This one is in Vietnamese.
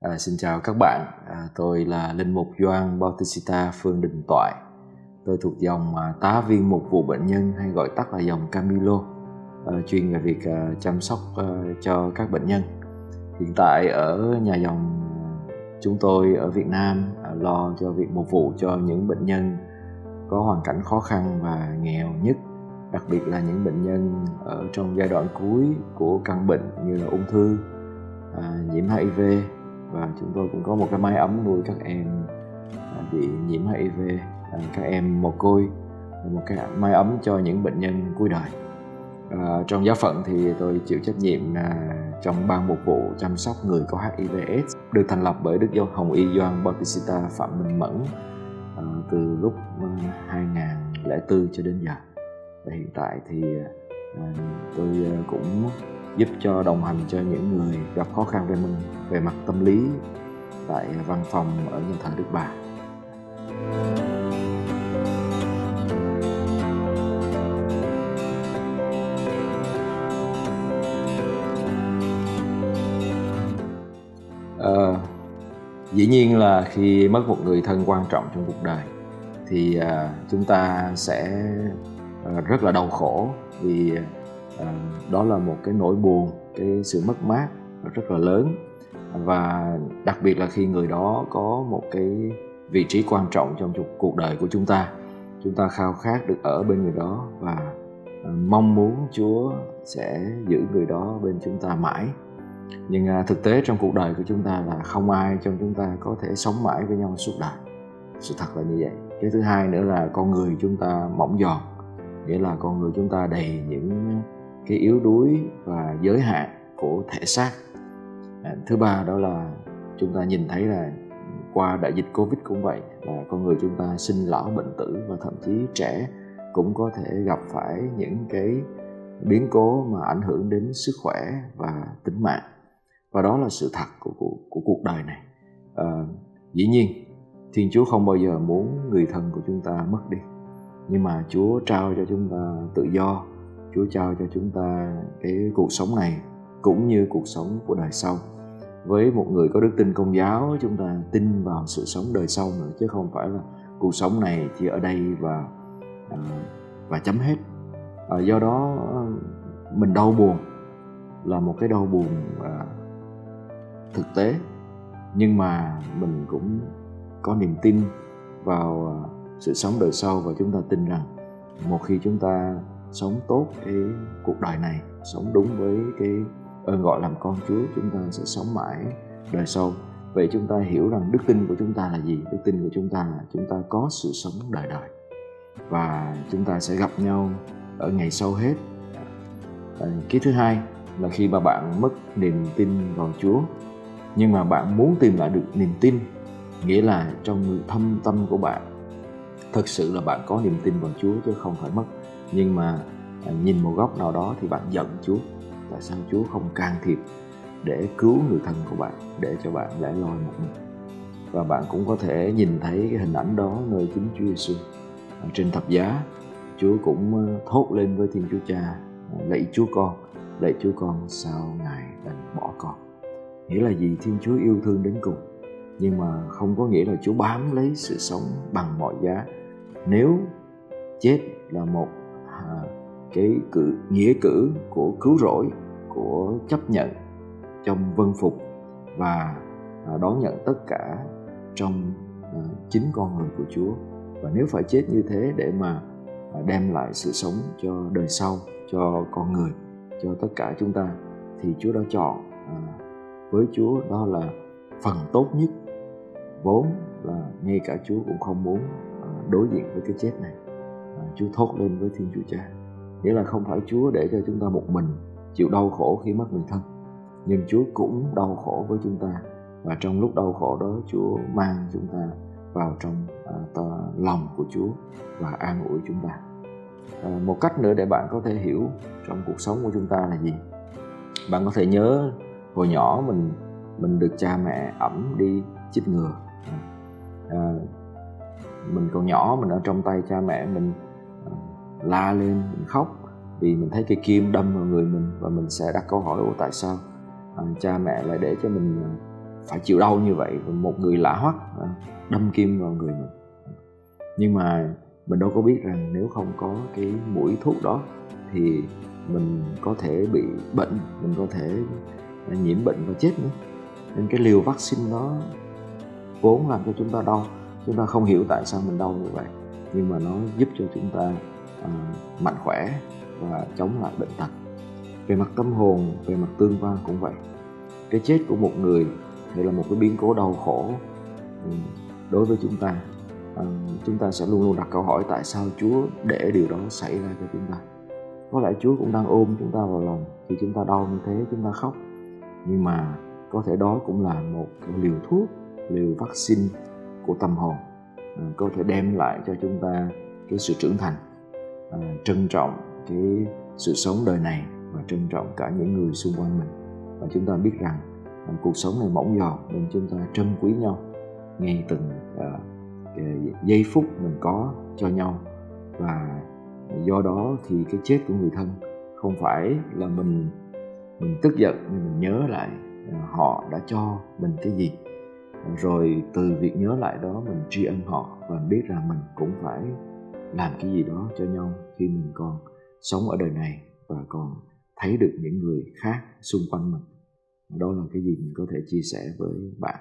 À, xin chào các bạn, à, tôi là Linh Mục Doan Bautista Phương Đình Toại. Tôi thuộc dòng à, tá viên mục vụ bệnh nhân hay gọi tắt là dòng Camilo, à, chuyên về việc à, chăm sóc à, cho các bệnh nhân. Hiện tại ở nhà dòng à, chúng tôi ở Việt Nam à, lo cho việc mục vụ cho những bệnh nhân có hoàn cảnh khó khăn và nghèo nhất đặc biệt là những bệnh nhân ở trong giai đoạn cuối của căn bệnh như là ung thư à, nhiễm hiv và chúng tôi cũng có một cái mái ấm nuôi các em à, bị nhiễm hiv à, các em mồ côi. Một cái mái ấm cho những bệnh nhân cuối đời. À, trong giáo phận thì tôi chịu trách nhiệm là trong ban mục vụ chăm sóc người có HIV/AIDS được thành lập bởi Đức Giáo Hồng Y Doan Bautista Phạm Minh Mẫn à, từ lúc à, 2004 cho đến giờ và hiện tại thì à, tôi à, cũng giúp cho đồng hành cho những người gặp khó khăn về mình về mặt tâm lý tại văn phòng ở Nhân thờ Đức Bà. À, dĩ nhiên là khi mất một người thân quan trọng trong cuộc đời thì à, chúng ta sẽ Ờ, rất là đau khổ vì ờ, đó là một cái nỗi buồn, cái sự mất mát rất là lớn. Và đặc biệt là khi người đó có một cái vị trí quan trọng trong cuộc đời của chúng ta chúng ta khao khát được ở bên người đó và ờ, mong muốn Chúa sẽ giữ người đó bên chúng ta mãi. Nhưng à, thực tế trong cuộc đời của chúng ta là không ai trong chúng ta có thể sống mãi với nhau suốt đời. Sự thật là như vậy. Cái thứ hai nữa là con người chúng ta mỏng giòn nghĩa là con người chúng ta đầy những cái yếu đuối và giới hạn của thể xác. À, thứ ba đó là chúng ta nhìn thấy là qua đại dịch covid cũng vậy là con người chúng ta sinh lão bệnh tử và thậm chí trẻ cũng có thể gặp phải những cái biến cố mà ảnh hưởng đến sức khỏe và tính mạng. Và đó là sự thật của, của, của cuộc đời này. À, dĩ nhiên thiên chúa không bao giờ muốn người thân của chúng ta mất đi nhưng mà chúa trao cho chúng ta tự do chúa trao cho chúng ta cái cuộc sống này cũng như cuộc sống của đời sau. Với một người có đức tin công giáo chúng ta tin vào sự sống đời sau nữa chứ không phải là cuộc sống này chỉ ở đây và à, và chấm hết. À, do đó ờ, mình đau buồn là một cái đau buồn à, thực tế. Nhưng mà mình cũng có niềm tin vào à, sự sống đời sau và chúng ta tin rằng một khi chúng ta sống tốt cái cuộc đời này, sống đúng với cái ơn gọi làm con Chúa, chúng ta sẽ sống mãi đời sau. Vậy chúng ta hiểu rằng đức tin của chúng ta là gì? Đức tin của chúng ta là chúng ta có sự sống đời đời. Và chúng ta sẽ gặp nhau ở ngày sau hết. Ờ, cái thứ hai là khi mà bạn mất niềm tin vào Chúa. Nhưng mà bạn muốn tìm lại được niềm tin, nghĩa là trong thâm tâm của bạn thực sự là bạn có niềm tin vào Chúa chứ không phải mất. Nhưng mà à, nhìn một góc nào đó thì bạn giận Chúa. Tại sao Chúa không can thiệp để cứu người thân của bạn, để cho bạn lẻ loi một mình? Và bạn cũng có thể nhìn thấy cái hình ảnh đó nơi chính Chúa Giêsu trên thập giá, Chúa cũng ờ, thốt lên với Thiên Chúa Cha à, lạy Chúa con, lạy Chúa con sao ngài đành bỏ con. Nghĩa là gì? Thiên Chúa yêu thương đến cùng. Nhưng mà không có nghĩa là Chúa bám lấy sự sống bằng mọi giá nếu chết là một à, cái cử nghĩa cử của cứu rỗi của chấp nhận trong vân phục và à, đón nhận tất cả trong à, chính con người của Chúa. Và nếu phải chết như thế để mà à, đem lại sự sống cho đời sau cho con người cho tất cả chúng ta thì Chúa đã chọn à, với Chúa đó là phần tốt nhất. Vốn là ngay cả Chúa cũng không muốn đối diện với cái chết này. À, Chúa thốt lên với Thiên Chúa Cha. Nghĩa là không phải Chúa để cho chúng ta một mình chịu đau khổ khi mất người thân nhưng Chúa cũng đau khổ với chúng ta. Và trong lúc đau khổ đó Chúa mang chúng ta vào trong à, tà, lòng của Chúa và an ủi chúng ta. À, một cách nữa để bạn có thể hiểu trong cuộc sống của chúng ta là gì? Bạn có thể nhớ hồi nhỏ mình mình được cha mẹ ẩm đi chích ngừa. À, mình còn nhỏ mình ở trong tay cha mẹ mình ờ, la lên mình khóc vì mình thấy cây kim đâm vào người mình và mình sẽ đặt câu hỏi tại sao à, cha mẹ lại để cho mình ờ, phải chịu đau như vậy? Một người lạ hoắc à, đâm kim vào người mình. Nhưng mà mình đâu có biết rằng nếu không có cái mũi thuốc đó thì mình có thể bị bệnh mình có thể nhiễm bệnh và chết nữa. Nên cái liều vaccine đó vốn làm cho chúng ta đau chúng ta không hiểu tại sao mình đau như vậy nhưng mà nó giúp cho chúng ta uh, mạnh khỏe và chống lại bệnh tật. Về mặt tâm hồn về mặt tương quan cũng vậy. Cái chết của một người thì là một cái biến cố đau khổ ừ, đối với chúng ta. À, chúng ta sẽ luôn luôn đặt câu hỏi tại sao Chúa để điều đó xảy ra cho chúng ta. Có lẽ Chúa cũng đang ôm chúng ta vào lòng khi chúng ta đau như thế chúng ta khóc. Nhưng mà có thể đó cũng là một liều thuốc liều vaccine của tâm hồn. À, có thể đem lại cho chúng ta cái sự trưởng thành à, trân trọng cái sự sống đời này và trân trọng cả những người xung quanh mình. Và chúng ta biết rằng à, cuộc sống này mỏng giọt nên chúng ta trân quý nhau ngay từng giây phút mình có cho nhau. Và do đó thì cái chết của người thân không phải là mình mình tức giận nhưng mình nhớ lại họ đã cho mình cái gì rồi từ việc nhớ lại đó mình tri ân họ và biết rằng mình cũng phải làm cái gì đó cho nhau khi mình còn sống ở đời này và còn thấy được những người khác xung quanh mình. Đó là cái gì mình có thể chia sẻ với bạn.